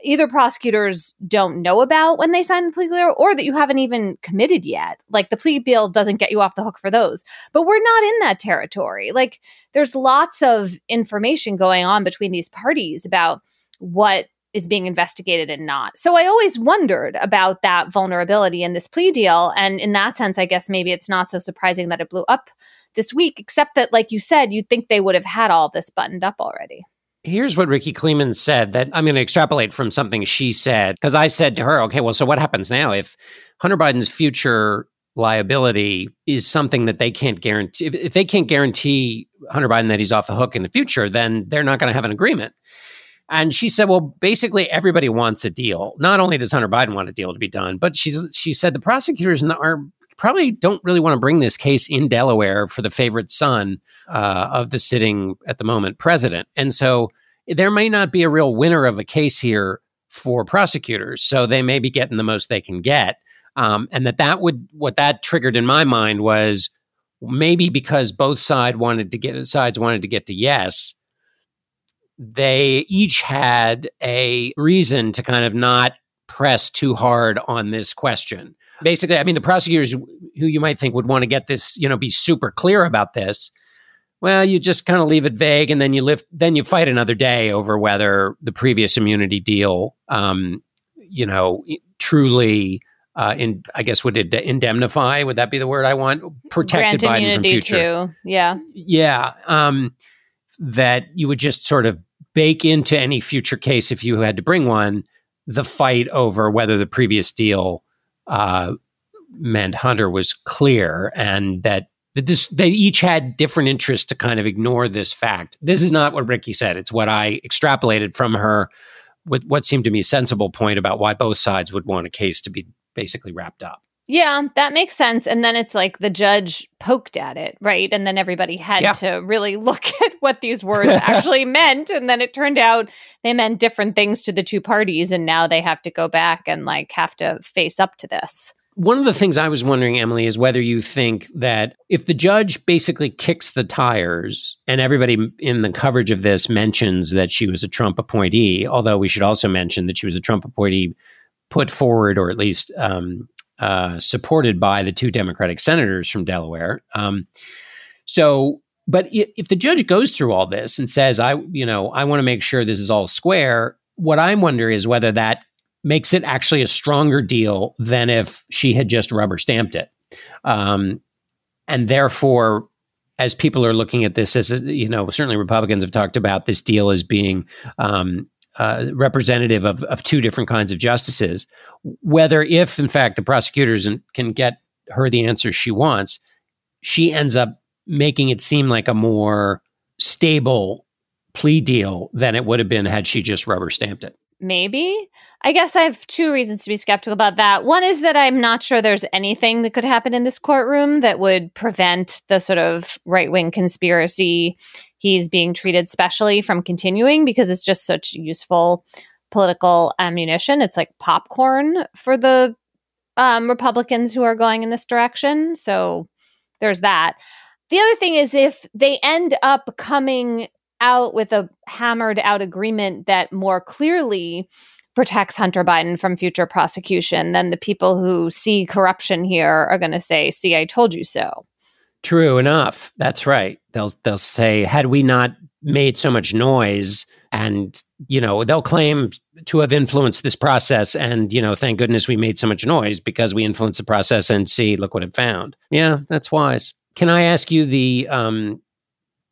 Speaker 2: either prosecutors don't know about when they sign the plea deal or that you haven't even committed yet. Like the plea deal doesn't get you off the hook for those. But we're not in that territory. Like there's lots of information going on between these parties about what is being investigated and not. So I always wondered about that vulnerability in this plea deal. And in that sense, I guess maybe it's not so surprising that it blew up this week, except that, like you said, you'd think they would have had all this buttoned up already.
Speaker 3: Here's what Rikki Klieman said that I'm going to extrapolate from something she said. Because I said to her, okay, well, so what happens now if Hunter Biden's future liability is something that they can't guarantee? If, if they can't guarantee Hunter Biden that he's off the hook in the future, then they're not going to have an agreement. And she said, well, basically everybody wants a deal. Not only does Hunter Biden want a deal to be done, but she's she said the prosecutors are probably don't really want to bring this case in Delaware for the favorite son uh, of the sitting at the moment president. And so there may not be a real winner of a case here for prosecutors. So they may be getting the most they can get. Um, and that that would what that triggered in my mind was maybe because both side wanted to get sides wanted to get to yes they each had a reason to kind of not press too hard on this question basically, I mean, the prosecutors who you might think would want to get this, you know, be super clear about this. Well, you just kind of leave it vague, and then you live, then you fight another day over whether the previous immunity deal, um, you know, truly, uh, in I guess would it indemnify? Would that be the word I want? Protected
Speaker 2: Grant
Speaker 3: Biden from future.
Speaker 2: Too. Yeah,
Speaker 3: yeah. Um, that you would just sort of bake into any future case if you had to bring one the fight over whether the previous deal uh, meant Hunter was clear and that this, they each had different interests to kind of ignore this fact. This is not what Rikki said. It's what I extrapolated from her with what seemed to me a sensible point about why both sides would want a case to be basically wrapped up.
Speaker 2: Yeah, that makes sense. And then it's like the judge poked at it, right? And then everybody had yeah. to really <laughs> look at what these words <laughs> actually meant. And then it turned out they meant different things to the two parties. And now they have to go back and like have to face up to this.
Speaker 3: One of the things I was wondering, Emily, is whether you think that if the judge basically kicks the tires and everybody in the coverage of this mentions that she was a Trump appointee, although we should also mention that she was a Trump appointee put forward or at least um, uh, supported by the two Democratic senators from Delaware. Um, so, but if the judge goes through all this and says, "I, you know, I want to make sure this is all square," what I wonder is whether that makes it actually a stronger deal than if she had just rubber stamped it, um, and therefore. As people are looking at this, as you know, certainly Republicans have talked about this deal as being um, uh, representative of, of two different kinds of justices. Whether, if in fact the prosecutors can get her the answer she wants, she ends up making it seem like a more stable plea deal than it would have been had she just rubber stamped it.
Speaker 2: Maybe. I guess I have two reasons to be skeptical about that. One is that I'm not sure there's anything that could happen in this courtroom that would prevent the sort of right wing conspiracy he's being treated specially from continuing because it's just such useful political ammunition. It's like popcorn for the um, Republicans who are going in this direction. So there's that. The other thing is if they end up coming out with a hammered out agreement that more clearly protects Hunter Biden from future prosecution, then the people who see corruption here are going to say, "See, I told you so."
Speaker 3: True enough. That's right. They'll they'll say, had we not made so much noise and you know they'll claim to have influenced this process and you know thank goodness we made so much noise because we influenced the process and see look what it found yeah that's wise can i ask you the um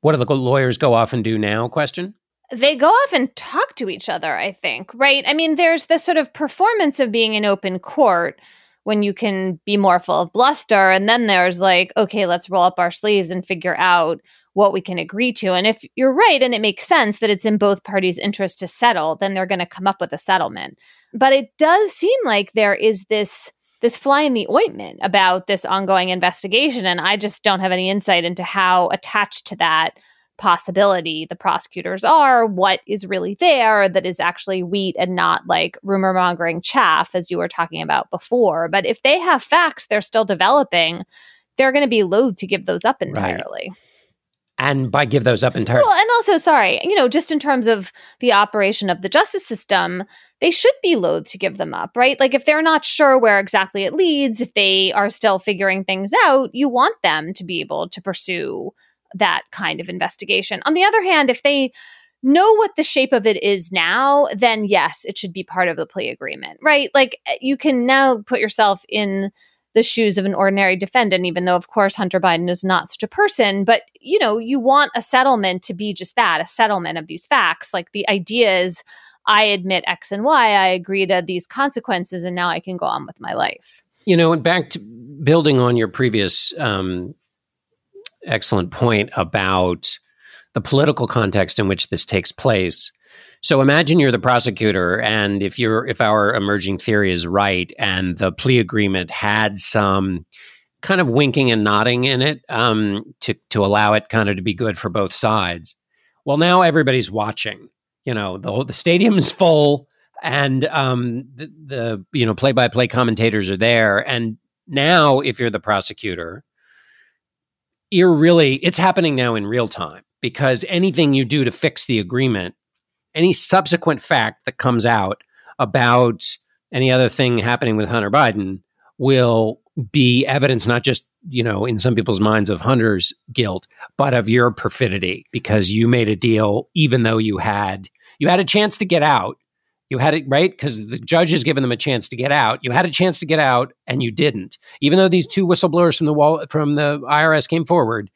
Speaker 3: what do the lawyers go off and do now question
Speaker 2: they go off and talk to each other i think right i mean there's the sort of performance of being in open court when you can be more full of bluster and then there's like okay let's roll up our sleeves and figure out what we can agree to. And if you're right and it makes sense that it's in both parties' interest to settle, then they're going to come up with a settlement. But it does seem like there is this this fly in the ointment about this ongoing investigation and I just don't have any insight into how attached to that possibility the prosecutors are, what is really there that is actually wheat and not like rumor mongering chaff, as you were talking about before. But if they have facts they're still developing, they're going to be loath to give those up entirely.
Speaker 3: Right and by give those up entirely.
Speaker 2: Well, and also, sorry, you know, just in terms of the operation of the justice system, they should be loath to give them up, right? Like if they're not sure where exactly it leads, if they are still figuring things out, you want them to be able to pursue that kind of investigation. On the other hand, if they know what the shape of it is now, then yes, it should be part of the plea agreement, right? Like eh, you can now put yourself in the shoes of an ordinary defendant, even though, of course, Hunter Biden is not such a person. But, you know, you want a settlement to be just that a settlement of these facts. Like the idea is, I admit X and Y, I agree to these consequences, and now I can go on with my life.
Speaker 3: You know, and back to building on your previous um, excellent point about the political context in which this takes place. So imagine you're the prosecutor, and if you're if our emerging theory is right, and the plea agreement had some kind of winking and nodding in it um, to to allow it kind of to be good for both sides. Well, now everybody's watching. You know, the the stadium is full, and um, the, the you know play by play commentators are there, and now if you're the prosecutor, you're really it's happening now in real time because anything you do to fix the agreement any subsequent fact that comes out about any other thing happening with Hunter Biden will be evidence not just you know in some people's minds of Hunter's guilt, but of your perfidy because you made a deal even though you had you had a chance to get out. You had it right because the judge has given them a chance to get out. You had a chance to get out and you didn't. Even though these two whistleblowers from the wall from the IRS came forward,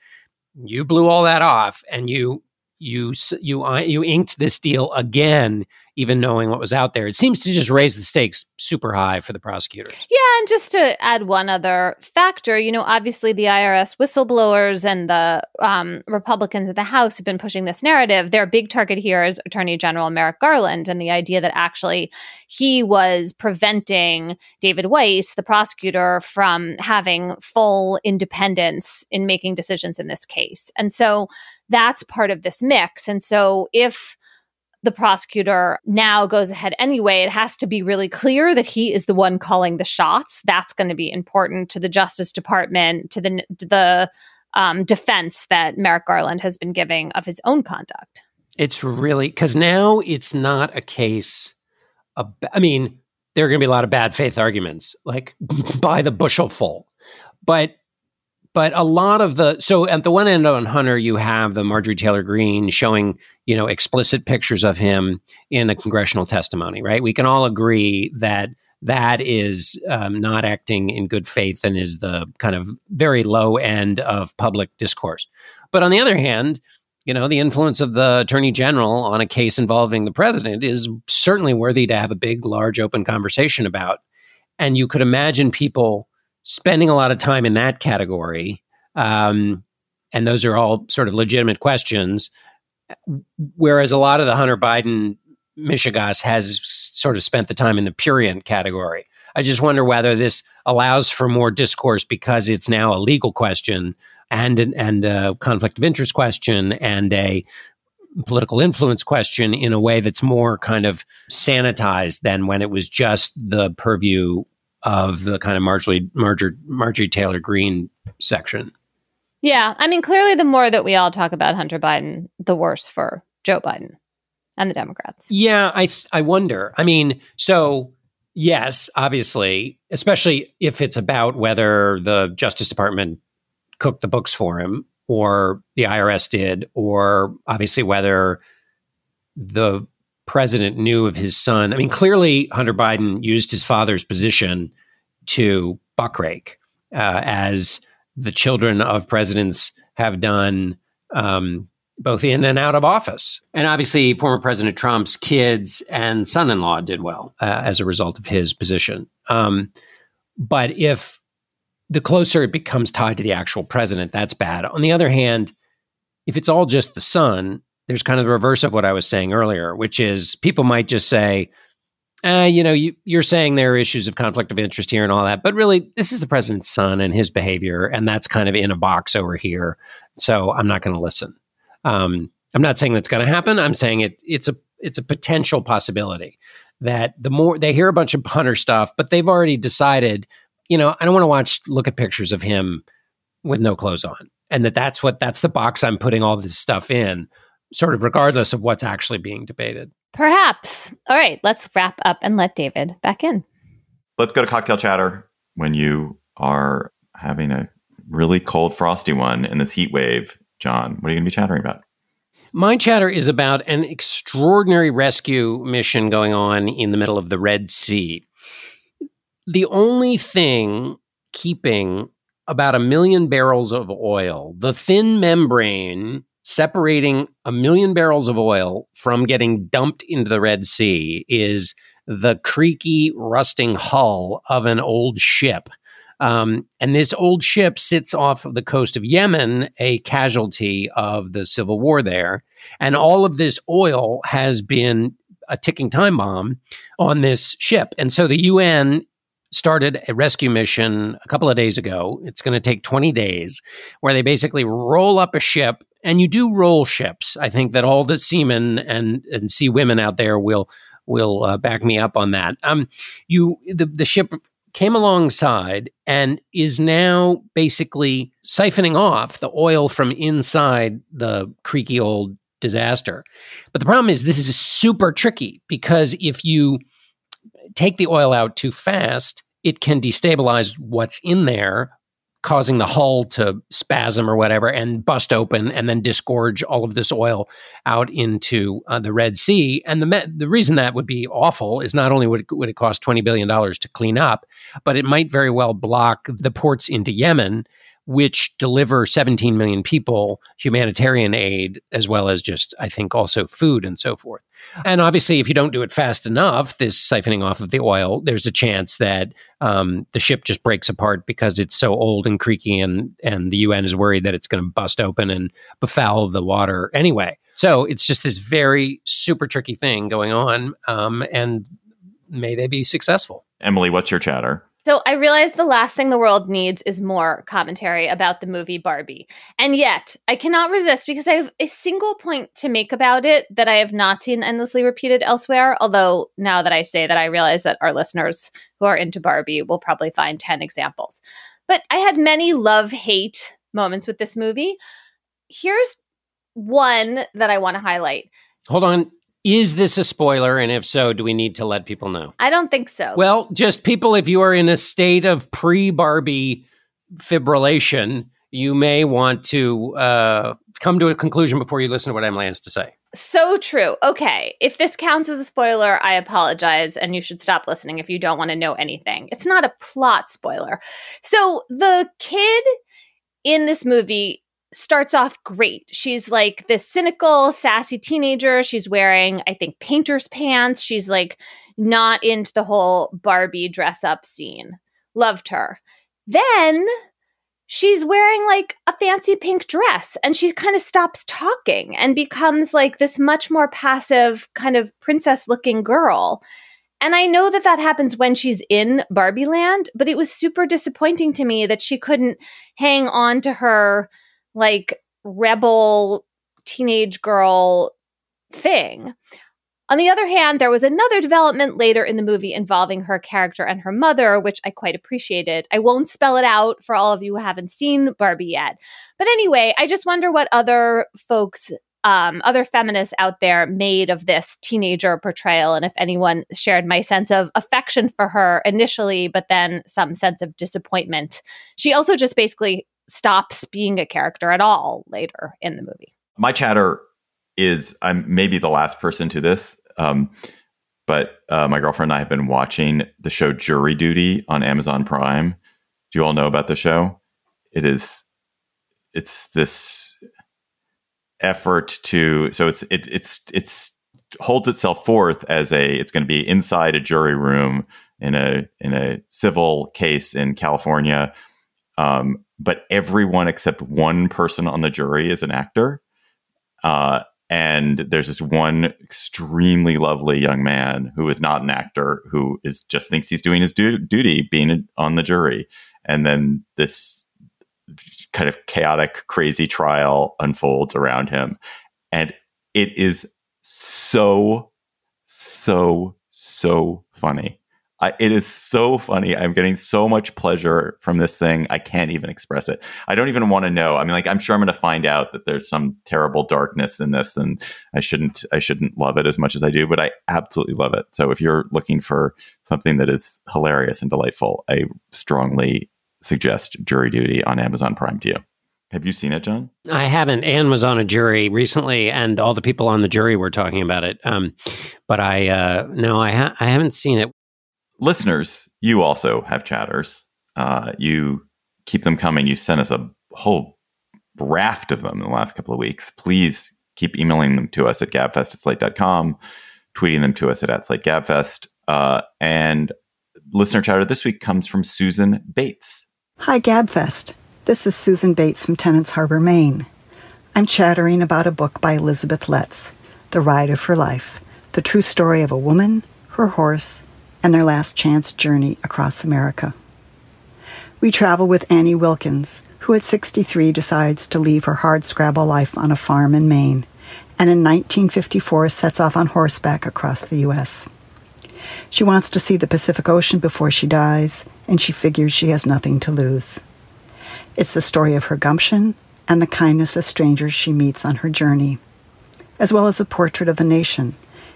Speaker 3: you blew all that off and you you you uh, you inked this deal again even knowing what was out there. It seems to just raise the stakes super high for the prosecutor.
Speaker 2: Yeah, and just to add one other factor, you know, obviously the IRS whistleblowers and the um, Republicans in the House who've been pushing this narrative, their big target here is Attorney General Merrick Garland and the idea that actually he was preventing David Weiss, the prosecutor, from having full independence in making decisions in this case. And so that's part of this mix. And so if the prosecutor now goes ahead anyway, it has to be really clear that he is the one calling the shots. That's going to be important to the Justice Department, to the to the um, defense that Merrick Garland has been giving of his own conduct.
Speaker 3: It's really because now it's not a case. Of, I mean, there are going to be a lot of bad faith arguments, like <laughs> by the bushel full, but but a lot of the so at the one end on Hunter, you have the Marjorie Taylor Greene showing you know explicit pictures of him in a congressional testimony. Right? We can all agree that that is um, not acting in good faith and is the kind of very low end of public discourse. But on the other hand, you know, the influence of the attorney general on a case involving the president is certainly worthy to have a big, large, open conversation about. And you could imagine people spending a lot of time in that category. Um, and those are all sort of legitimate questions. Whereas a lot of the Hunter Biden mishegas has sort of spent the time in the purient category. I just wonder whether this allows for more discourse because it's now a legal question and an, and a conflict of interest question and a political influence question in a way that's more kind of sanitized than when it was just the purview of the kind of Marjorie, Marjorie, Marjorie Taylor Greene section.
Speaker 2: Yeah. I mean, clearly, the more that we all talk about Hunter Biden, the worse for Joe Biden and the Democrats.
Speaker 3: Yeah. I, th- I wonder. I mean, so yes, obviously, especially if it's about whether the Justice Department cooked the books for him or the IRS did, or obviously whether the president knew of his son. I mean, clearly Hunter Biden used his father's position to buckrake, uh, as the children of presidents have done um, both in and out of office. And obviously, former President Trump's kids and son in law did well uh, as a result of his position. Um, but if the closer it becomes tied to the actual president, that's bad. On the other hand, if it's all just the son, there's kind of the reverse of what I was saying earlier, which is people might just say, uh, you know, you, you're saying there are issues of conflict of interest here and all that, but really, this is the president's son and his behavior, and that's kind of in a box over here. So I'm not going to listen. Um, I'm not saying that's going to happen. I'm saying it. It's a it's a potential possibility that the more they hear a bunch of Hunter stuff, but they've already decided, you know, I don't want to watch look at pictures of him with no clothes on, and that that's what that's the box I'm putting all this stuff in, sort of regardless of what's actually being debated.
Speaker 2: Perhaps. All right, let's wrap up and let David back in.
Speaker 1: Let's go to cocktail chatter when you are having a really cold, frosty one in this heat wave. John, what are you going to be chattering about?
Speaker 3: My chatter is about an extraordinary rescue mission going on in the middle of the Red Sea. The only thing keeping about a million barrels of oil, the thin membrane separating a million barrels of oil from getting dumped into the Red Sea is the creaky, rusting hull of an old ship. Um, and this old ship sits off of the coast of Yemen, a casualty of the civil war there. And all of this oil has been a ticking time bomb on this ship. And so the UN started a rescue mission a couple of days ago. It's going to take 20 days where they basically roll up a ship and you do roll ships. I think that all the seamen and and sea women out there will will uh, back me up on that. Um, you the the ship came alongside and is now basically siphoning off the oil from inside the creaky old disaster. But the problem is this is super tricky because if you take the oil out too fast, it can destabilize what's in there causing the hull to spasm or whatever and bust open and then disgorge all of this oil out into uh, the Red Sea. And the me- the reason that would be awful is not only would it, would it cost twenty billion dollars to clean up, but it might very well block the ports into Yemen which deliver 17 million people humanitarian aid as well as just i think also food and so forth. And obviously if you don't do it fast enough this siphoning off of the oil there's a chance that um, the ship just breaks apart because it's so old and creaky and and the un is worried that it's going to bust open and befoul the water anyway. So it's just this very super tricky thing going on um, and may they be successful.
Speaker 1: Emily what's your chatter
Speaker 2: so I realize the last thing the world needs is more commentary about the movie Barbie. And yet, I cannot resist because I have a single point to make about it that I have not seen endlessly repeated elsewhere. Although now that I say that, I realize that our listeners who are into Barbie will probably find 10 examples. But I had many love hate moments with this movie. Here's one that I want to highlight.
Speaker 3: Hold on. Is this a spoiler? And if so, do we need to let people know?
Speaker 2: I don't think so.
Speaker 3: Well, just people, if you are in a state of pre Barbie fibrillation, you may want to uh, come to a conclusion before you listen to what Emily has to say.
Speaker 2: So true. Okay. If this counts as a spoiler, I apologize. And you should stop listening if you don't want to know anything. It's not a plot spoiler. So the kid in this movie starts off great. She's like this cynical, sassy teenager. She's wearing, I think, painter's pants. She's like not into the whole Barbie dress up scene. Loved her. Then she's wearing like a fancy pink dress and she kind of stops talking and becomes like this much more passive, kind of princess looking girl. And I know that that happens when she's in Barbie land, but it was super disappointing to me that she couldn't hang on to her like rebel teenage girl thing. On the other hand, there was another development later in the movie involving her character and her mother, which I quite appreciated. I won't spell it out for all of you who haven't seen Barbie yet. But anyway, I just wonder what other folks, um, other feminists out there made of this teenager portrayal, and if anyone shared my sense of affection for her initially, but then some sense of disappointment. She also just basically stops being a character at all later in the movie.
Speaker 1: My chatter is I'm maybe the last person to this, um, but uh, my girlfriend and I have been watching the show Jury Duty on Amazon Prime. Do you all know about the show? It is it's this effort to so it's it, it's it's holds itself forth as a it's going to be inside a jury room in a in a civil case in California um, but everyone except one person on the jury is an actor. Uh, and there's this one extremely lovely young man who is not an actor who is just thinks he's doing his du- duty being on the jury. And then this kind of chaotic crazy trial unfolds around him. And it is so so so funny I, it is so funny. I'm getting so much pleasure from this thing. I can't even express it. I don't even want to know. I mean, like, I'm sure I'm going to find out that there's some terrible darkness in this, and I shouldn't, I shouldn't love it as much as I do. But I absolutely love it. So if you're looking for something that is hilarious and delightful, I strongly suggest Jury Duty on Amazon Prime to you. Have you seen it, John?
Speaker 3: I haven't. Anne was on a jury recently, and all the people on the jury were talking about it. Um, but I uh, no, I ha- I haven't seen it
Speaker 1: listeners, you also have chatters. Uh, you keep them coming. You sent us a whole raft of them in the last couple of weeks. Please keep emailing them to us at gabfest at slate.com, tweeting them to us at, at slate gabfest. Uh, and listener chatter this week comes from Susan Bates.
Speaker 5: Hi, Gabfest. This is Susan Bates from Tenants Harbor, Maine. I'm chattering about a book by Elizabeth Letts, The Ride of Her Life, the true story of a woman, her horse, and their last chance journey across America. We travel with Annie Wilkins, who at 63 decides to leave her hard scrabble life on a farm in Maine, and in 1954 sets off on horseback across the U.S. She wants to see the Pacific Ocean before she dies, and she figures she has nothing to lose. It's the story of her gumption and the kindness of strangers she meets on her journey, as well as a portrait of the nation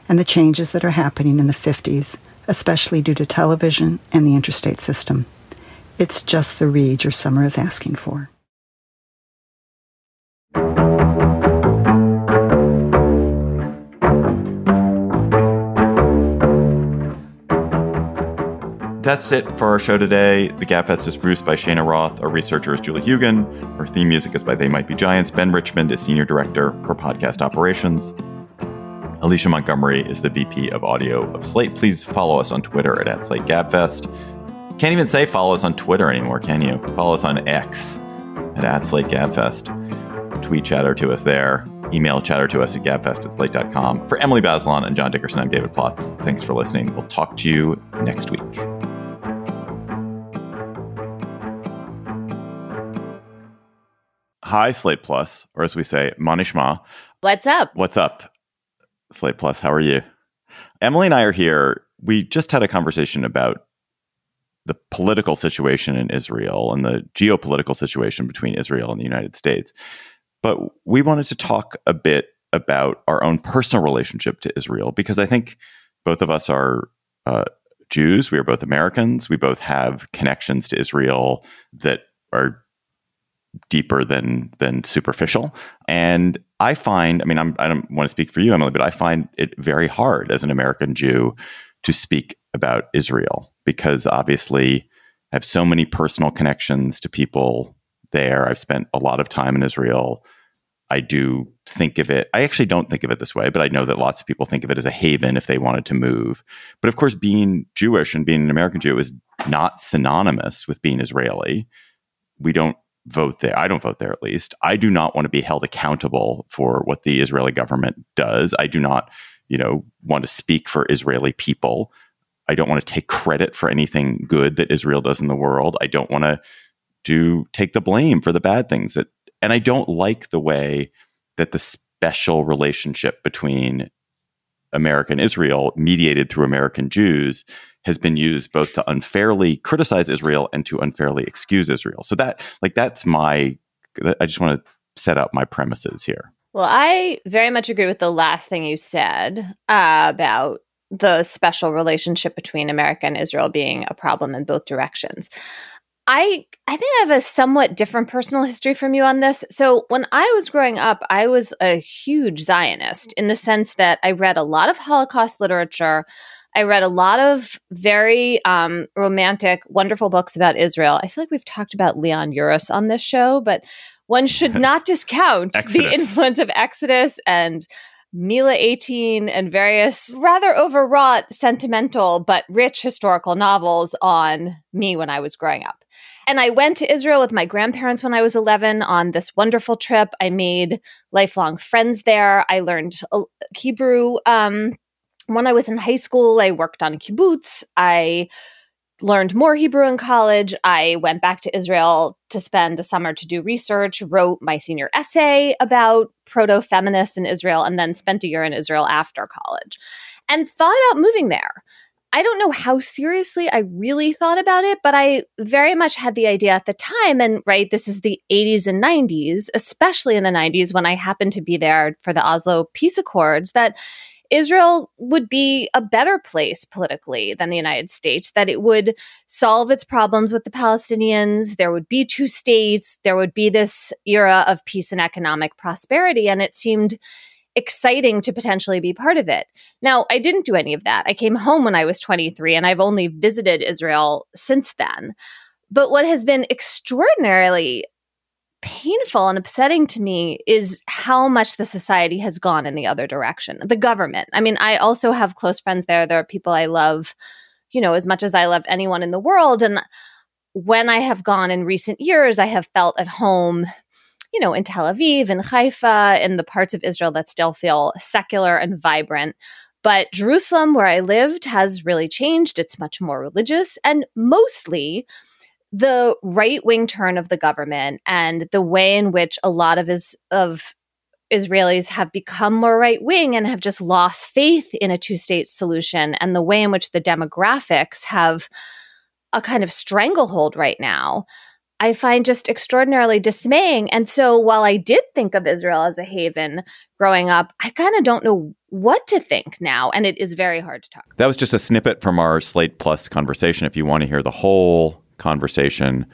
Speaker 5: and the changes that are happening in the 50s especially due to television and the interstate system. It's just the read your summer is asking for.
Speaker 1: That's it for our show today. The Gabfest is produced by Shana Roth. Our researcher is Julie Huygen. Our theme music is by They Might Be Giants. Ben Richmond is Senior Director for Podcast Operations. Alicia Montgomery is the VP of Audio of Slate. Please follow us on Twitter at, at SlateGabfest. Can't even say follow us on Twitter anymore, can you? Follow us on X at, at SlateGabfest. Tweet chatter to us there. Email chatter to us at gabfest at slate.com. For Emily Bazelon and John Dickerson, I'm David Plotz. Thanks for listening. We'll talk to you next week. Hi, Slate Plus, or as we say, Manishma.
Speaker 2: What's up?
Speaker 1: What's up? Slate Plus. How are you? Emily and I are here. We just had a conversation about the political situation in Israel and the geopolitical situation between Israel and the United States. But we wanted to talk a bit about our own personal relationship to Israel because I think both of us are uh, Jews. We are both Americans. We both have connections to Israel that are deeper than than superficial. And I find, I mean, I'm, I don't want to speak for you, Emily, but I find it very hard as an American Jew to speak about Israel because obviously I have so many personal connections to people there. I've spent a lot of time in Israel. I do think of it, I actually don't think of it this way, but I know that lots of people think of it as a haven if they wanted to move. But of course, being Jewish and being an American Jew is not synonymous with being Israeli. We don't vote there. I don't vote there at least. I do not want to be held accountable for what the Israeli government does. I do not, you know, want to speak for Israeli people. I don't want to take credit for anything good that Israel does in the world. I don't want to do take the blame for the bad things that and I don't like the way that the special relationship between America and Israel mediated through American Jews has been used both to unfairly criticize Israel and to unfairly excuse Israel. So that like that's my I just want to set up my premises here.
Speaker 2: Well, I very much agree with the last thing you said uh, about the special relationship between America and Israel being a problem in both directions. I I think I have a somewhat different personal history from you on this. So when I was growing up, I was a huge Zionist in the sense that I read a lot of Holocaust literature. I read a lot of very um, romantic, wonderful books about Israel. I feel like we've talked about Leon Uris on this show, but one should <laughs> not discount the influence of Exodus and Mila 18 and various rather overwrought, sentimental, but rich historical novels on me when I was growing up. And I went to Israel with my grandparents when I was 11 on this wonderful trip. I made lifelong friends there. I learned uh, Hebrew. Um, when I was in high school, I worked on kibbutz. I learned more Hebrew in college. I went back to Israel to spend a summer to do research, wrote my senior essay about proto feminists in Israel, and then spent a year in Israel after college and thought about moving there. I don't know how seriously I really thought about it, but I very much had the idea at the time. And right, this is the 80s and 90s, especially in the 90s when I happened to be there for the Oslo Peace Accords, that Israel would be a better place politically than the United States, that it would solve its problems with the Palestinians. There would be two states. There would be this era of peace and economic prosperity. And it seemed exciting to potentially be part of it. Now, I didn't do any of that. I came home when I was 23 and I've only visited Israel since then. But what has been extraordinarily painful and upsetting to me is how much the society has gone in the other direction. The government. I mean, I also have close friends there. There are people I love, you know, as much as I love anyone in the world. And when I have gone in recent years, I have felt at home, you know, in Tel Aviv and Haifa, in the parts of Israel that still feel secular and vibrant. But Jerusalem, where I lived, has really changed. It's much more religious and mostly the right wing turn of the government and the way in which a lot of is of Israelis have become more right wing and have just lost faith in a two state solution, and the way in which the demographics have a kind of stranglehold right now, I find just extraordinarily dismaying. And so while I did think of Israel as a haven growing up, I kind of don't know what to think now. And it is very hard to talk.
Speaker 1: That was just a snippet from our Slate Plus conversation. If you want to hear the whole conversation,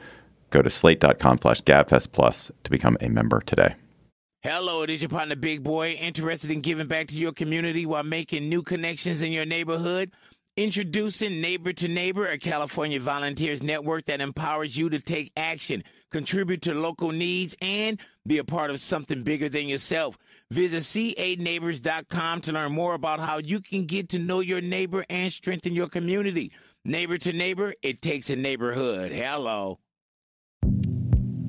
Speaker 1: go to slate.com slash gabfest plus to become a member today.
Speaker 4: Hello, it is your partner, Big Boy, interested in giving back to your community while making new connections in your neighborhood. Introducing Neighbor to Neighbor, a California volunteers network that empowers you to take action, contribute to local needs, and be a part of something bigger than yourself. Visit c8neighbors.com to learn more about how you can get to know your neighbor and strengthen your community. Neighbor to neighbor, it takes a neighborhood. Hello.